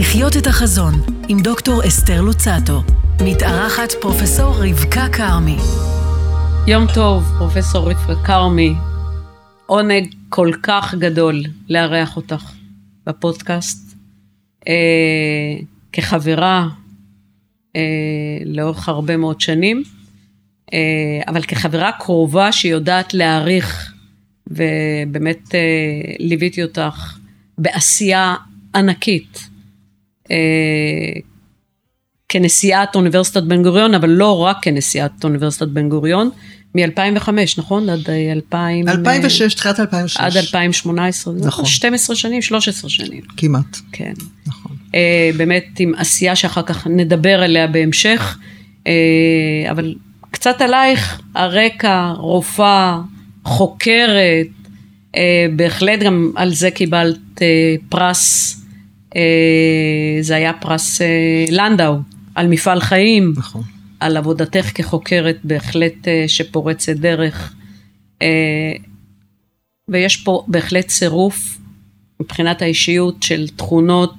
לחיות את החזון עם דוקטור אסתר לוצטו, מתארחת פרופסור רבקה כרמי. יום טוב, פרופסור רבקה כרמי. עונג כל כך גדול לארח אותך בפודקאסט. אה, כחברה לאורך הרבה מאוד שנים, אה, אבל כחברה קרובה שיודעת להעריך, ובאמת אה, ליוויתי אותך בעשייה ענקית. אה, כנשיאת אוניברסיטת בן גוריון, אבל לא רק כנשיאת אוניברסיטת בן גוריון, מ-2005, נכון? עד 2000... 2006, תחילת 2006. עד 2018. נכון. 12 שנים, 13 שנים. כמעט. כן. נכון. אה, באמת עם עשייה שאחר כך נדבר עליה בהמשך, אה, אבל קצת עלייך, הרקע, רופאה, חוקרת, אה, בהחלט גם על זה קיבלת פרס, זה היה פרס לנדאו, על מפעל חיים. נכון. על עבודתך כחוקרת בהחלט שפורצת דרך. ויש פה בהחלט צירוף מבחינת האישיות של תכונות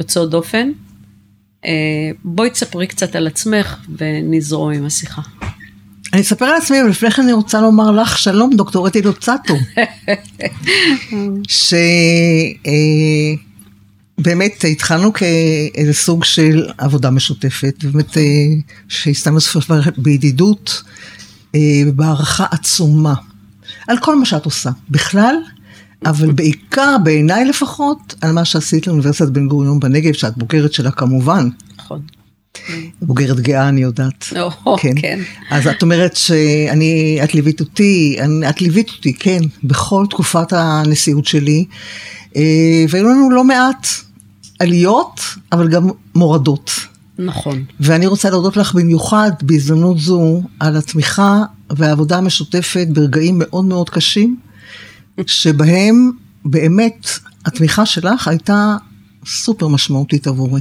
יוצאות דופן. אה, בואי תספרי קצת על עצמך ונזרום עם השיחה. אני אספר על עצמי, אבל לפני כן אני רוצה לומר לך שלום, דוקטור אתי לוצטו. שבאמת התחלנו כאיזה סוג של עבודה משותפת, באמת אה, שהסתיימה בסופו בידידות, אה, בהערכה עצומה, על כל מה שאת עושה, בכלל, אבל בעיקר, בעיניי לפחות, על מה שעשית לאוניברסיטת בן גוריון בנגב, שאת בוגרת שלה כמובן. נכון. בוגרת גאה, אני יודעת. או, כן. אז את אומרת שאני, את ליווית אותי, אני, את ליווית אותי, כן, בכל תקופת הנשיאות שלי, אה, והיו לנו לא מעט עליות, אבל גם מורדות. נכון. ואני רוצה להודות לך במיוחד בהזדמנות זו על התמיכה והעבודה המשותפת ברגעים מאוד מאוד קשים, שבהם באמת התמיכה שלך הייתה סופר משמעותית עבורי.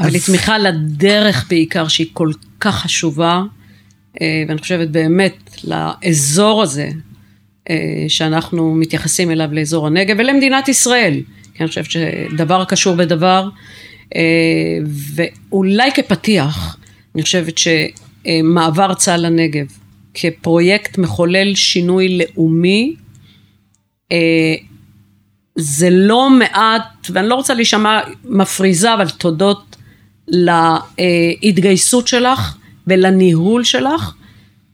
אבל היא אז- תמיכה לדרך בעיקר שהיא כל כך חשובה, אה, ואני חושבת באמת לאזור הזה אה, שאנחנו מתייחסים אליו לאזור הנגב ולמדינת ישראל, כי אני חושבת שדבר קשור בדבר, אה, ואולי כפתיח, אני חושבת שמעבר צה"ל לנגב כפרויקט מחולל שינוי לאומי, אה, זה לא מעט, ואני לא רוצה להישמע מפריזה, אבל תודות להתגייסות שלך ולניהול שלך,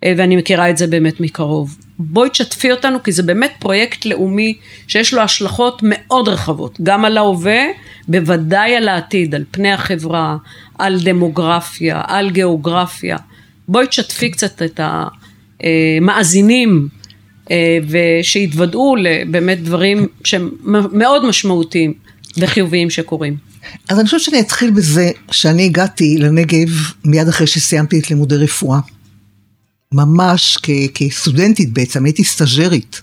אה, ואני מכירה את זה באמת מקרוב. בואי תשתפי אותנו, כי זה באמת פרויקט לאומי שיש לו השלכות מאוד רחבות, גם על ההווה, בוודאי על העתיד, על פני החברה, על דמוגרפיה, על גיאוגרפיה. בואי תשתפי קצת את המאזינים אה, ושיתוודעו לבאמת דברים שהם מאוד משמעותיים וחיוביים שקורים. אז אני חושבת שאני אתחיל בזה שאני הגעתי לנגב מיד אחרי שסיימתי את לימודי רפואה. ממש כ- כסטודנטית בעצם, הייתי סטאג'רית.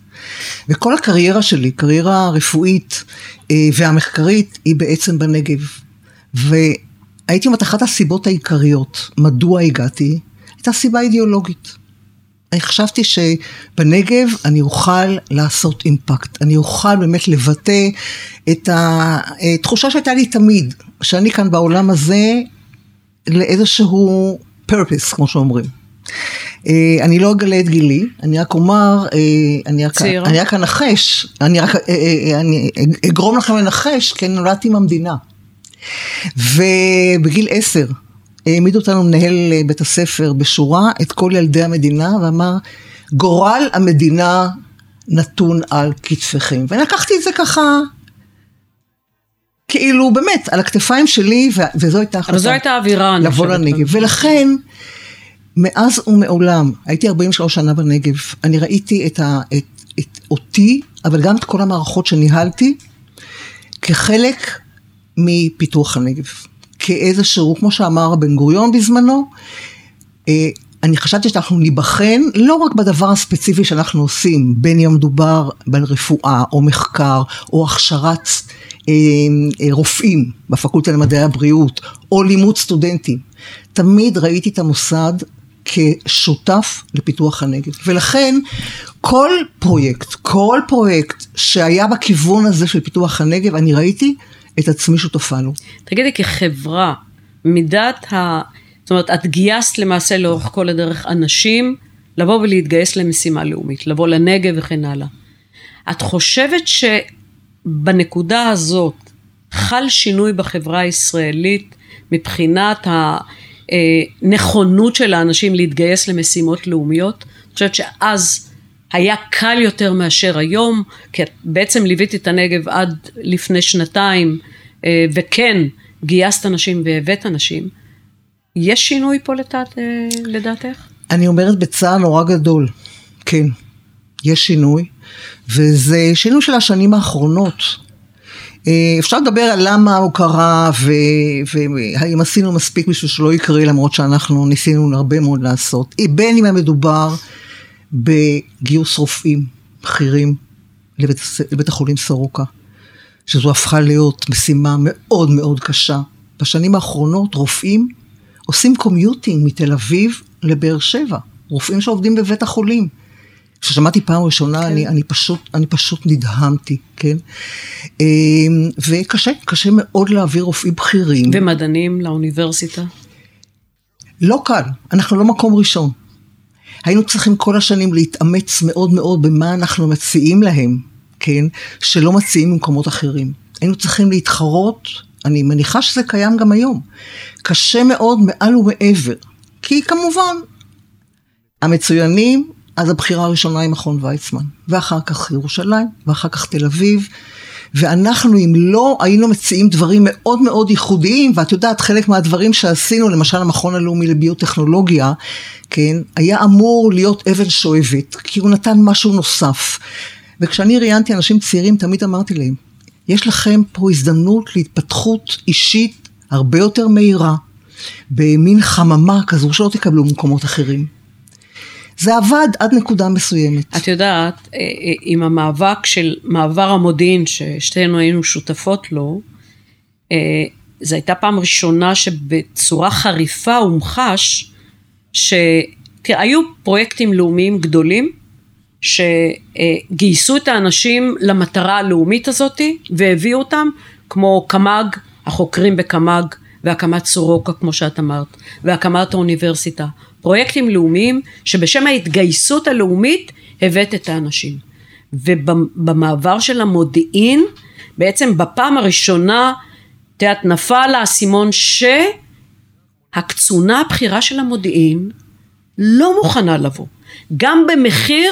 וכל הקריירה שלי, קריירה רפואית אה, והמחקרית, היא בעצם בנגב. והייתי אומרת, אחת הסיבות העיקריות, מדוע הגעתי, הייתה סיבה אידיאולוגית. אני חשבתי שבנגב אני אוכל לעשות אימפקט, אני אוכל באמת לבטא את התחושה שהייתה לי תמיד, שאני כאן בעולם הזה לאיזשהו purpose, כמו שאומרים. אה, אני לא אגלה את גילי, אני רק אומר, אה, אני רק, צעירה. אני רק אנחש, אני רק אה, אני אגרום לכם לנחש, כי אני נולדתי עם המדינה. ובגיל עשר העמיד אותנו מנהל אה, בית הספר בשורה את כל ילדי המדינה ואמר, גורל המדינה נתון על כתפיכם. ואני לקחתי את זה ככה, כאילו באמת, על הכתפיים שלי, ו- וזו הייתה אבל זו הייתה האווירה, לבוא. לנגב. ולכן, מאז ומעולם, הייתי 43 שנה בנגב, אני ראיתי את, ה, את, את אותי, אבל גם את כל המערכות שניהלתי, כחלק מפיתוח הנגב. כאיזשהו, כמו שאמר בן גוריון בזמנו, אה, אני חשבתי שאנחנו ניבחן לא רק בדבר הספציפי שאנחנו עושים, בין אם מדובר ברפואה או מחקר או הכשרת אה, אה, רופאים בפקולטה למדעי הבריאות או לימוד סטודנטים. תמיד ראיתי את המוסד כשותף לפיתוח הנגב. ולכן כל פרויקט, כל פרויקט שהיה בכיוון הזה של פיתוח הנגב, אני ראיתי את עצמי שותפה לו. תגידי, כחברה, מידת ה... זאת אומרת, את גייסת למעשה לאורך כל הדרך אנשים לבוא ולהתגייס למשימה לאומית, לבוא לנגב וכן הלאה. את חושבת שבנקודה הזאת חל שינוי בחברה הישראלית מבחינת הנכונות של האנשים להתגייס למשימות לאומיות? אני חושבת שאז היה קל יותר מאשר היום, כי בעצם ליווית את הנגב עד לפני שנתיים, אה, וכן, גייסת אנשים והבאת אנשים. יש שינוי פה לדעת, אה, לדעתך? אני אומרת בצער נורא גדול, כן, יש שינוי, וזה שינוי של השנים האחרונות. אה, אפשר לדבר על למה הוא קרה והאם עשינו מספיק בשביל שלא יקרה למרות שאנחנו ניסינו הרבה מאוד לעשות. בין אם מדובר בגיוס רופאים בכירים לבית, לבית החולים סורוקה, שזו הפכה להיות משימה מאוד מאוד קשה. בשנים האחרונות רופאים עושים קומיוטינג מתל אביב לבאר שבע, רופאים שעובדים בבית החולים. כששמעתי פעם ראשונה, כן. אני, אני, פשוט, אני פשוט נדהמתי, כן? אמ, וקשה, קשה מאוד להעביר רופאים בכירים. ומדענים לאוניברסיטה? לא קל, אנחנו לא מקום ראשון. היינו צריכים כל השנים להתאמץ מאוד מאוד במה אנחנו מציעים להם, כן? שלא מציעים במקומות אחרים. היינו צריכים להתחרות, אני מניחה שזה קיים גם היום. קשה מאוד מעל ומעבר. כי כמובן, המצוינים, אז הבחירה הראשונה היא מכון ויצמן, ואחר כך ירושלים, ואחר כך תל אביב, ואנחנו אם לא היינו מציעים דברים מאוד מאוד ייחודיים, ואת יודעת חלק מהדברים שעשינו, למשל המכון הלאומי לביוטכנולוגיה, כן, היה אמור להיות אבן שואבת, כי הוא נתן משהו נוסף. וכשאני ראיינתי אנשים צעירים תמיד אמרתי להם, יש לכם פה הזדמנות להתפתחות אישית הרבה יותר מהירה, במין חממה כזו שלא תקבלו במקומות אחרים. זה עבד עד נקודה מסוימת. את יודעת, אה, אה, עם המאבק של מעבר המודיעין, ששתינו היינו שותפות לו, אה, זו הייתה פעם ראשונה שבצורה חריפה הומחש, שהיו פרויקטים לאומיים גדולים, שגייסו את האנשים למטרה הלאומית הזאת והביאו אותם, כמו קמ"ג, החוקרים בקמ"ג, והקמת סורוקה כמו שאת אמרת, והקמת האוניברסיטה. פרויקטים לאומיים שבשם ההתגייסות הלאומית הבאת את האנשים. ובמעבר של המודיעין, בעצם בפעם הראשונה, את יודעת, נפל האסימון שהקצונה הבכירה של המודיעין לא מוכנה לבוא. גם במחיר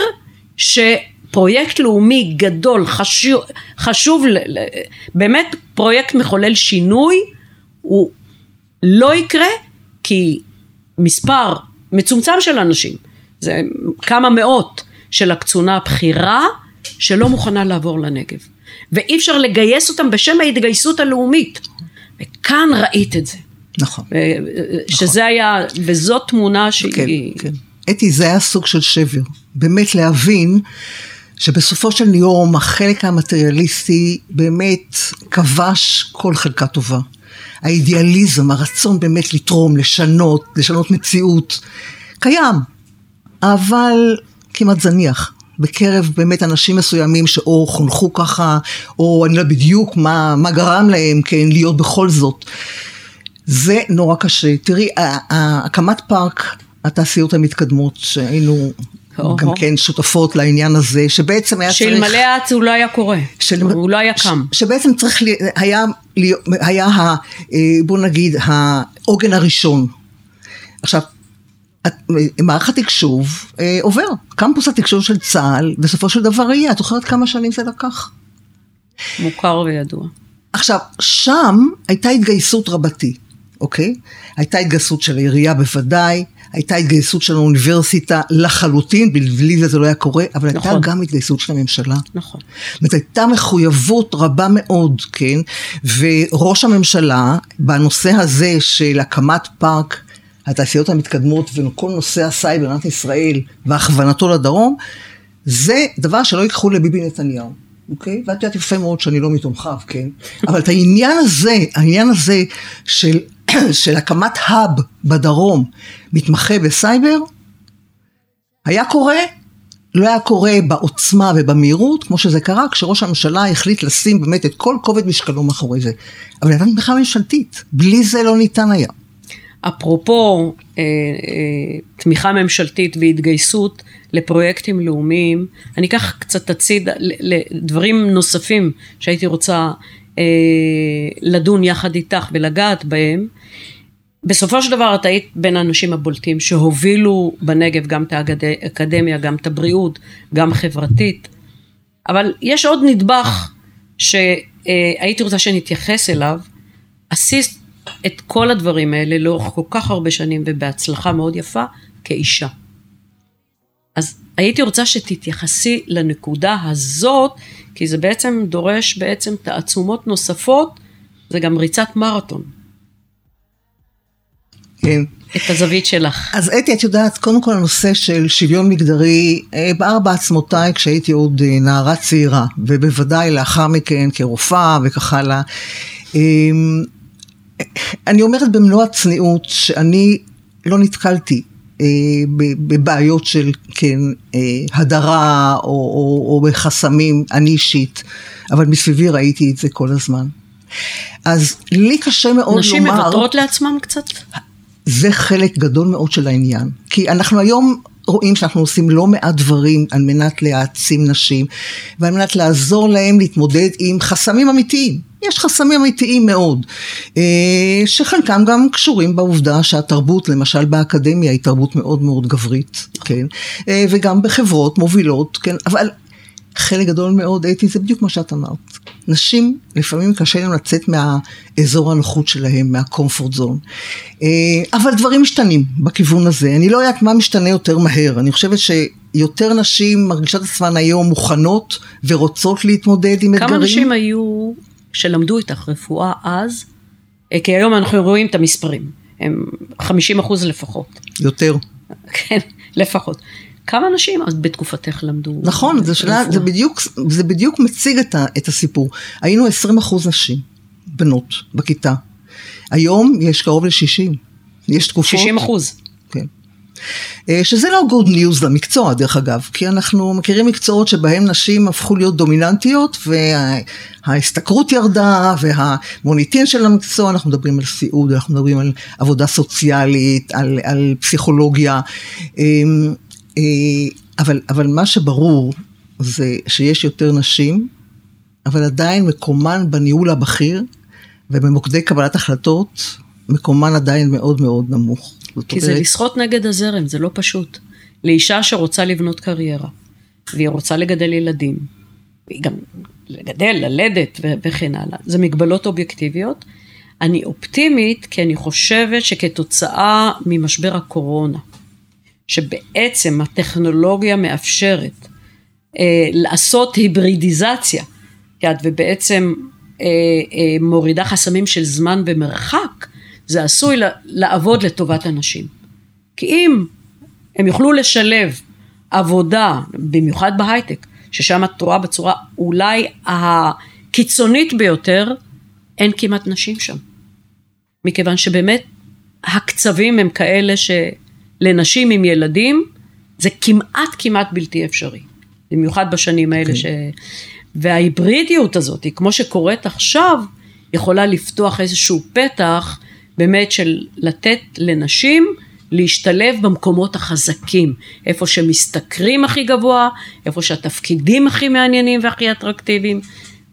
שפרויקט לאומי גדול, חשוב, חשוב באמת פרויקט מחולל שינוי, הוא לא יקרה כי מספר מצומצם של אנשים, זה כמה מאות של הקצונה הבכירה שלא מוכנה לעבור לנגב. ואי אפשר לגייס אותם בשם ההתגייסות הלאומית. וכאן ראית את זה. נכון. שזה נכון. היה, וזאת תמונה שהיא... כן, כן. אתי, זה היה סוג של שבר. באמת להבין שבסופו של יום החלק המטריאליסטי באמת כבש כל חלקה טובה. האידיאליזם, הרצון באמת לתרום, לשנות, לשנות מציאות, קיים, אבל כמעט זניח. בקרב באמת אנשים מסוימים שאו חונכו ככה, או אני לא בדיוק מה, מה גרם להם, כן, להיות בכל זאת. זה נורא קשה. תראי, הקמת פארק התעשיות המתקדמות, שהיינו גם כן שותפות לעניין הזה, שבעצם היה צריך... שאלמלא את הוא לא היה קורה, של... הוא לא היה קם. שבעצם צריך, היה, היה, ה, אה, בוא נגיד, העוגן הראשון. עכשיו, מערך התקשוב אה, עובר, קמפוס התקשוב של צה"ל, בסופו של דבר יהיה, את זוכרת כמה שנים זה לקח? מוכר וידוע. עכשיו, שם הייתה התגייסות רבתי, אוקיי? הייתה התגייסות של העירייה בוודאי, הייתה התגייסות של האוניברסיטה לחלוטין, בלי זה זה לא היה קורה, אבל נכון. הייתה גם התגייסות של הממשלה. נכון. זאת אומרת, הייתה מחויבות רבה מאוד, כן? וראש הממשלה, בנושא הזה של הקמת פארק התעשיות המתקדמות וכל נושא הסייבר במדינת ישראל והכוונתו לדרום, זה דבר שלא ייקחו לביבי נתניהו. אוקיי? ואת יודעת יפה מאוד שאני לא מתומכיו, כן? אבל את העניין הזה, העניין הזה של, של הקמת hub בדרום, מתמחה בסייבר, היה קורה, לא היה קורה בעוצמה ובמהירות, כמו שזה קרה, כשראש הממשלה החליט לשים באמת את כל כובד משקלו מאחורי זה. אבל הייתה תמיכה ממשלתית, בלי זה לא ניתן היה. אפרופו אה, אה, תמיכה ממשלתית והתגייסות לפרויקטים לאומיים, אני אקח קצת הצידה לדברים נוספים שהייתי רוצה לדון יחד איתך ולגעת בהם. בסופו של דבר את היית בין האנשים הבולטים שהובילו בנגב גם את האקדמיה, גם את הבריאות, גם חברתית. אבל יש עוד נדבך שהייתי רוצה שנתייחס אליו. עשית את כל הדברים האלה לאורך כל כך הרבה שנים ובהצלחה מאוד יפה כאישה. אז הייתי רוצה שתתייחסי לנקודה הזאת, כי זה בעצם דורש בעצם תעצומות נוספות, זה גם ריצת מרתון. כן. את הזווית שלך. אז אתי, את יודעת, קודם כל הנושא של שוויון מגדרי אה, בער בעצמותיי כשהייתי עוד אה, נערה צעירה, ובוודאי לאחר מכן כרופאה וכך הלאה. אמ, אני אומרת במלוא הצניעות שאני לא נתקלתי בבעיות של, כן, אה, הדרה או, או, או בחסמים, אני אישית, אבל מסביבי ראיתי את זה כל הזמן. אז לי קשה מאוד נשים לומר... נשים מוותרות לעצמם קצת? זה חלק גדול מאוד של העניין. כי אנחנו היום רואים שאנחנו עושים לא מעט דברים על מנת להעצים נשים, ועל מנת לעזור להם להתמודד עם חסמים אמיתיים. יש חסמים אמיתיים מאוד, אה, שחלקם גם קשורים בעובדה שהתרבות, למשל באקדמיה, היא תרבות מאוד מאוד גברית, כן, אה, וגם בחברות מובילות, כן, אבל חלק גדול מאוד, אתי, זה בדיוק מה שאת אמרת. נשים, לפעמים קשה להם לצאת מהאזור הנוחות שלהם, מהקומפורט זון. אבל דברים משתנים בכיוון הזה. אני לא יודעת מה משתנה יותר מהר. אני חושבת שיותר נשים מרגישות עצמן היום מוכנות ורוצות להתמודד עם אתגרים. כמה נשים היו שלמדו איתך רפואה אז? אה, כי היום אנחנו רואים את המספרים. הם 50 אחוז לפחות. יותר. כן, לפחות. כמה אנשים אז בתקופתך למדו? נכון, זה, שלה, זה, בדיוק, זה בדיוק מציג את, ה, את הסיפור. היינו 20 אחוז נשים, בנות, בכיתה. היום יש קרוב ל-60. יש תקופות... 60 אחוז. כן. אה, שזה לא good news למקצוע דרך אגב, כי אנחנו מכירים מקצועות שבהם נשים הפכו להיות דומיננטיות וההשתכרות ירדה והמוניטין של המקצוע, אנחנו מדברים על סיעוד, אנחנו מדברים על עבודה סוציאלית, על, על פסיכולוגיה. אה, אבל, אבל מה שברור זה שיש יותר נשים, אבל עדיין מקומן בניהול הבכיר ובמוקדי קבלת החלטות, מקומן עדיין מאוד מאוד נמוך. כי אומרת... זה לשחות נגד הזרם, זה לא פשוט. לאישה שרוצה לבנות קריירה, והיא רוצה לגדל ילדים, והיא גם לגדל, ללדת וכן הלאה, זה מגבלות אובייקטיביות. אני אופטימית כי אני חושבת שכתוצאה ממשבר הקורונה, שבעצם הטכנולוגיה מאפשרת אה, לעשות היברידיזציה, יד, ובעצם אה, אה, מורידה חסמים של זמן ומרחק, זה עשוי לעבוד לטובת אנשים. כי אם הם יוכלו לשלב עבודה, במיוחד בהייטק, ששם את רואה בצורה אולי הקיצונית ביותר, אין כמעט נשים שם. מכיוון שבאמת הקצבים הם כאלה שלנשים עם ילדים זה כמעט כמעט בלתי אפשרי. במיוחד בשנים האלה okay. אוקיי. ש... וההיברידיות הזאת, כמו שקורית עכשיו, יכולה לפתוח איזשהו פתח באמת של לתת לנשים להשתלב במקומות החזקים, איפה שמשתכרים הכי גבוה, איפה שהתפקידים הכי מעניינים והכי אטרקטיביים,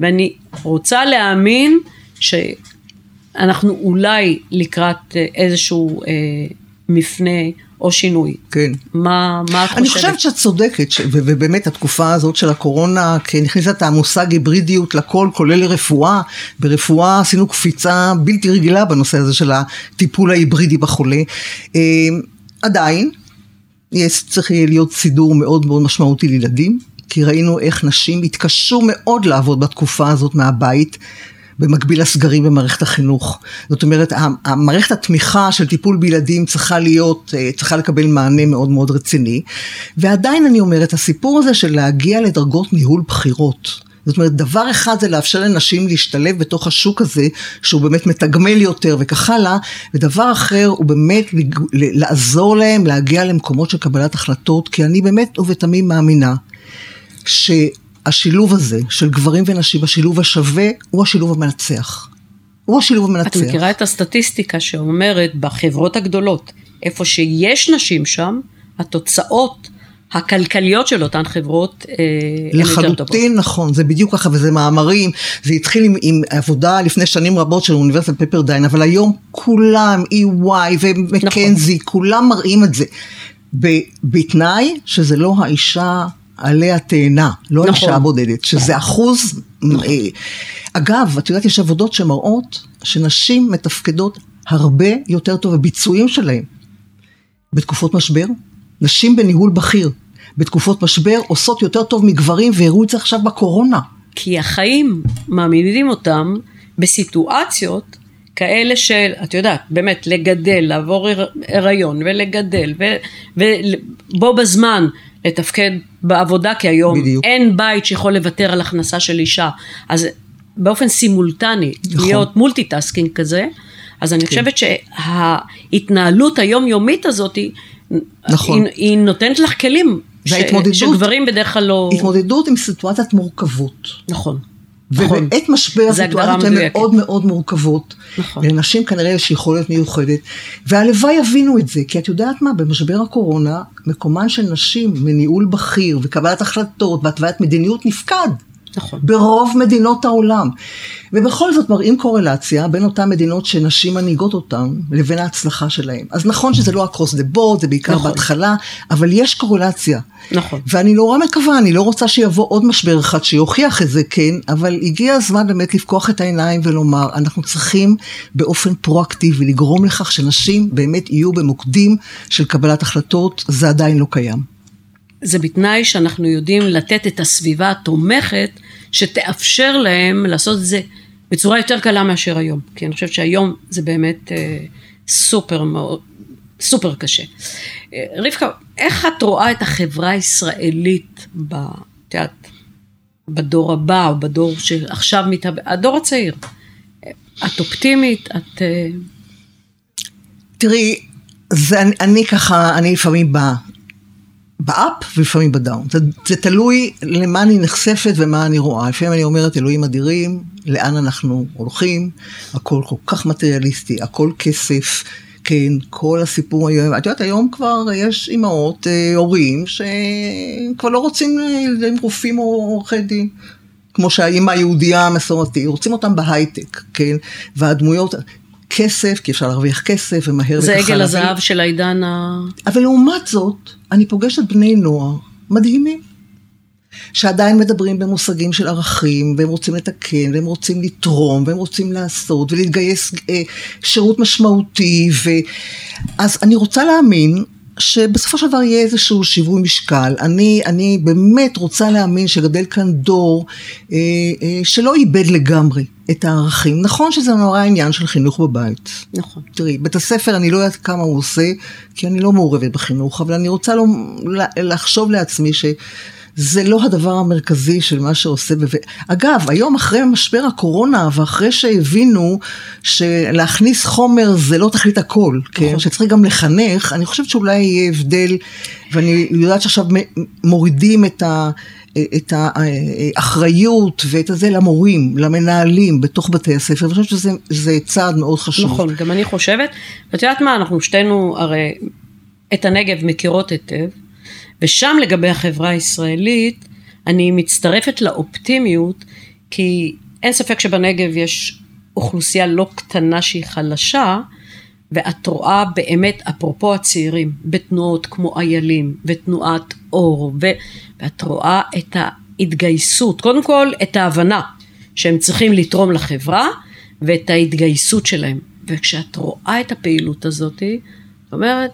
ואני רוצה להאמין שאנחנו אולי לקראת איזשהו אה, מפנה או שינוי. כן. מה, מה את חושבת? אני חושבת שאת צודקת, ש... ובאמת התקופה הזאת של הקורונה, כן, הכניסה את המושג היברידיות לכל, כולל לרפואה. ברפואה עשינו קפיצה בלתי רגילה בנושא הזה של הטיפול ההיברידי בחולה. אה, עדיין, יש, צריך להיות סידור מאוד מאוד משמעותי לילדים, כי ראינו איך נשים התקשו מאוד לעבוד בתקופה הזאת מהבית. במקביל לסגרים במערכת החינוך. זאת אומרת, המערכת התמיכה של טיפול בילדים צריכה להיות, אה, צריכה לקבל מענה מאוד מאוד רציני. ועדיין אני אומרת, הסיפור הזה של להגיע לדרגות ניהול בחירות, זאת אומרת, דבר אחד זה לאפשר לנשים להשתלב בתוך השוק הזה, שהוא באמת מתגמל יותר וכך הלאה, ודבר אחר הוא באמת לעזור להם להגיע למקומות של קבלת החלטות, כי אני באמת ובתמים מאמינה שהשילוב הזה של גברים ונשים, השילוב השווה, הוא השילוב המנצח. הוא השילוב המנצח. את מכירה את הסטטיסטיקה שאומרת בחברות הגדולות, איפה שיש נשים שם, התוצאות הכלכליות של אותן חברות אה, הן יותר טובות. לחלוטין נכון, זה בדיוק ככה, וזה מאמרים, זה התחיל עם, עם עבודה לפני שנים רבות של אוניברסיטת פפרדיין, אבל היום כולם, EY ומקנזי, נכון. כולם מראים את זה. בתנאי שזה לא האישה עלי התאנה, לא נכון. האישה הבודדת, שזה אחוז, נכון. אגב, את יודעת, יש עבודות שמראות שנשים מתפקדות הרבה יותר טוב, הביצועים שלהם בתקופות משבר, נשים בניהול בכיר בתקופות משבר עושות יותר טוב מגברים והראו את זה עכשיו בקורונה. כי החיים מעמידים אותם בסיטואציות כאלה של, את יודעת, באמת לגדל, לעבור הריון ולגדל ובו בזמן לתפקד בעבודה כי היום בדיוק. אין בית שיכול לוותר על הכנסה של אישה אז באופן סימולטני נכון. להיות multitasking כזה אז אני כן. חושבת שההתנהלות היומיומית הזאת נכון. היא, היא נותנת לך כלים ש, שגברים בדרך כלל לא... התמודדות עם סיטואציות מורכבות. נכון. נכון. ובעת משבר הסיטואציות הן מאוד מאוד מורכבות. נכון. לנשים כנראה יש יכולת מיוחדת. והלוואי יבינו את זה, כי את יודעת מה, במשבר הקורונה, מקומן של נשים מניהול בכיר וקבלת החלטות והתוויית מדיניות נפקד. נכון. ברוב מדינות העולם. ובכל זאת מראים קורלציה בין אותן מדינות שנשים מנהיגות אותן לבין ההצלחה שלהן. אז נכון שזה לא across the board, זה בעיקר נכון. בהתחלה, אבל יש קורלציה. נכון. ואני נורא מקווה, אני לא רוצה שיבוא עוד משבר אחד שיוכיח את זה, כן, אבל הגיע הזמן באמת לפקוח את העיניים ולומר, אנחנו צריכים באופן פרואקטיבי לגרום לכך שנשים באמת יהיו במוקדים של קבלת החלטות, זה עדיין לא קיים. זה בתנאי שאנחנו יודעים לתת את הסביבה התומכת שתאפשר להם לעשות את זה בצורה יותר קלה מאשר היום. כי אני חושבת שהיום זה באמת אה, סופר מאוד, סופר קשה. אה, רבקה, איך את רואה את החברה הישראלית ב... את יודעת, בדור הבא, או בדור שעכשיו מתהווה, הדור הצעיר. את אופטימית? את... אה... תראי, זה, אני, אני ככה, אני לפעמים באה באפ ולפעמים בדאון. זה, זה תלוי למה אני נחשפת ומה אני רואה. לפעמים אני אומרת, אלוהים אדירים, לאן אנחנו הולכים, הכל כל כך מטריאליסטי, הכל כסף. כן, כל הסיפור היום, את יודעת, היום כבר יש אימהות, אה, הורים, שכבר לא רוצים ילדים אה, רופאים או עורכי דין. כמו שהאימא היהודייה המסורתית, רוצים אותם בהייטק, כן? והדמויות, כסף, כי אפשר להרוויח כסף ומהר זה עגל הזהב של העידן ה... אבל לעומת זאת, אני פוגשת בני נוער מדהימים, שעדיין מדברים במושגים של ערכים, והם רוצים לתקן, והם רוצים לתרום, והם רוצים לעשות, ולהתגייס אה, שירות משמעותי, ו... אז אני רוצה להאמין שבסופו של דבר יהיה איזשהו שיווי משקל. אני, אני באמת רוצה להאמין שגדל כאן דור אה, אה, שלא איבד לגמרי את הערכים. נכון שזה נורא עניין של חינוך בבית. נכון. תראי, בית הספר אני לא יודעת כמה הוא עושה, כי אני לא מעורבת בחינוך, אבל אני רוצה לא, לחשוב לעצמי ש... זה לא הדבר המרכזי של מה שעושה. בב... אגב, היום אחרי משבר הקורונה ואחרי שהבינו שלהכניס חומר זה לא תכלית הכל, כן? נכון. שצריך גם לחנך, אני חושבת שאולי יהיה הבדל, ואני יודעת שעכשיו מורידים את ה... את האחריות ואת הזה למורים, למנהלים בתוך בתי הספר, אני חושבת שזה צעד מאוד חשוב. נכון, גם אני חושבת. ואת יודעת מה, אנחנו שתינו הרי את הנגב מכירות היטב. ושם לגבי החברה הישראלית, אני מצטרפת לאופטימיות, כי אין ספק שבנגב יש אוכלוסייה לא קטנה שהיא חלשה, ואת רואה באמת, אפרופו הצעירים, בתנועות כמו איילים, ותנועת אור, ו... ואת רואה את ההתגייסות, קודם כל את ההבנה שהם צריכים לתרום לחברה, ואת ההתגייסות שלהם. וכשאת רואה את הפעילות הזאת, זאת אומרת,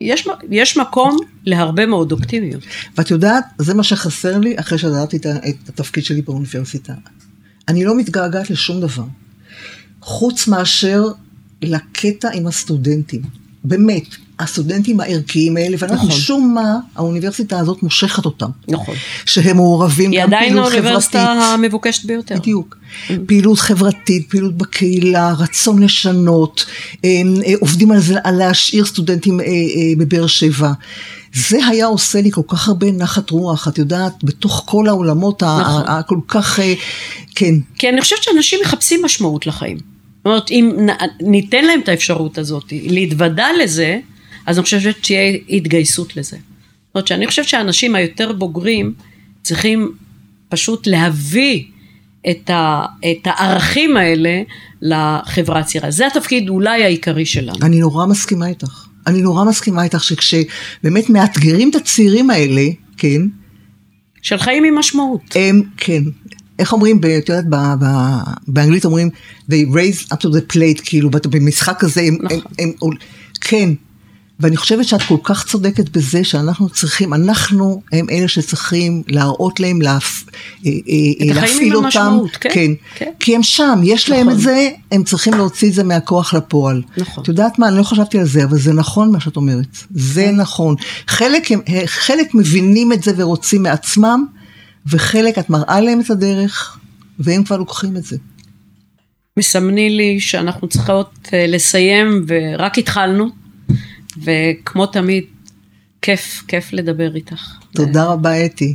יש, יש מקום להרבה מאוד אופטימיות. ואת יודעת, זה מה שחסר לי אחרי שדעתי את, את התפקיד שלי באוניברסיטה. אני לא מתגעגעת לשום דבר. חוץ מאשר לקטע עם הסטודנטים. באמת, הסטודנטים הערכיים האלה, ואנחנו נכון. משום מה, האוניברסיטה הזאת מושכת אותם. נכון. שהם מעורבים היא גם עדיין פעילות האוניברסיטה חברתית. המבוקשת ביותר. בדיוק. פעילות חברתית, פעילות בקהילה, רצון לשנות, אה, עובדים על זה, על להשאיר סטודנטים אה, אה, בבאר שבע. זה היה עושה לי כל כך הרבה נחת רוח, את יודעת, בתוך כל העולמות נכון. הכל כך, כן, כי אני חושבת שאנשים מחפשים משמעות לחיים. זאת אומרת, אם ניתן להם את האפשרות הזאת, להתוודע לזה, אז אני חושבת שתהיה התגייסות לזה. זאת אומרת שאני חושבת שהאנשים היותר בוגרים צריכים פשוט להביא את, ה, את הערכים האלה לחברה הצעירה. זה התפקיד אולי העיקרי שלנו. אני נורא מסכימה איתך. אני נורא מסכימה איתך שכשבאמת מאתגרים את הצעירים האלה, כן, של חיים עם משמעות. הם, כן, איך אומרים, את יודעת, באנגלית אומרים, they raise up to the plate, כאילו, במשחק הזה, הם, נכון. הם, הם, כן, ואני חושבת שאת כל כך צודקת בזה שאנחנו צריכים, אנחנו הם אלה שצריכים להראות להם, להפ, אה, אה, את החיים להפעיל עם אותם, המשמעות, כן, כן, כן. כי הם שם, יש להם נכון. את זה, הם צריכים להוציא את זה מהכוח לפועל. נכון. את יודעת מה, אני לא חשבתי על זה, אבל זה נכון מה שאת אומרת, זה נכון. חלק, חלק מבינים את זה ורוצים מעצמם, וחלק את מראה להם את הדרך, והם כבר לוקחים את זה. מסמני לי שאנחנו צריכות אה, לסיים ורק התחלנו, וכמו תמיד, כיף, כיף לדבר איתך. תודה רבה אתי.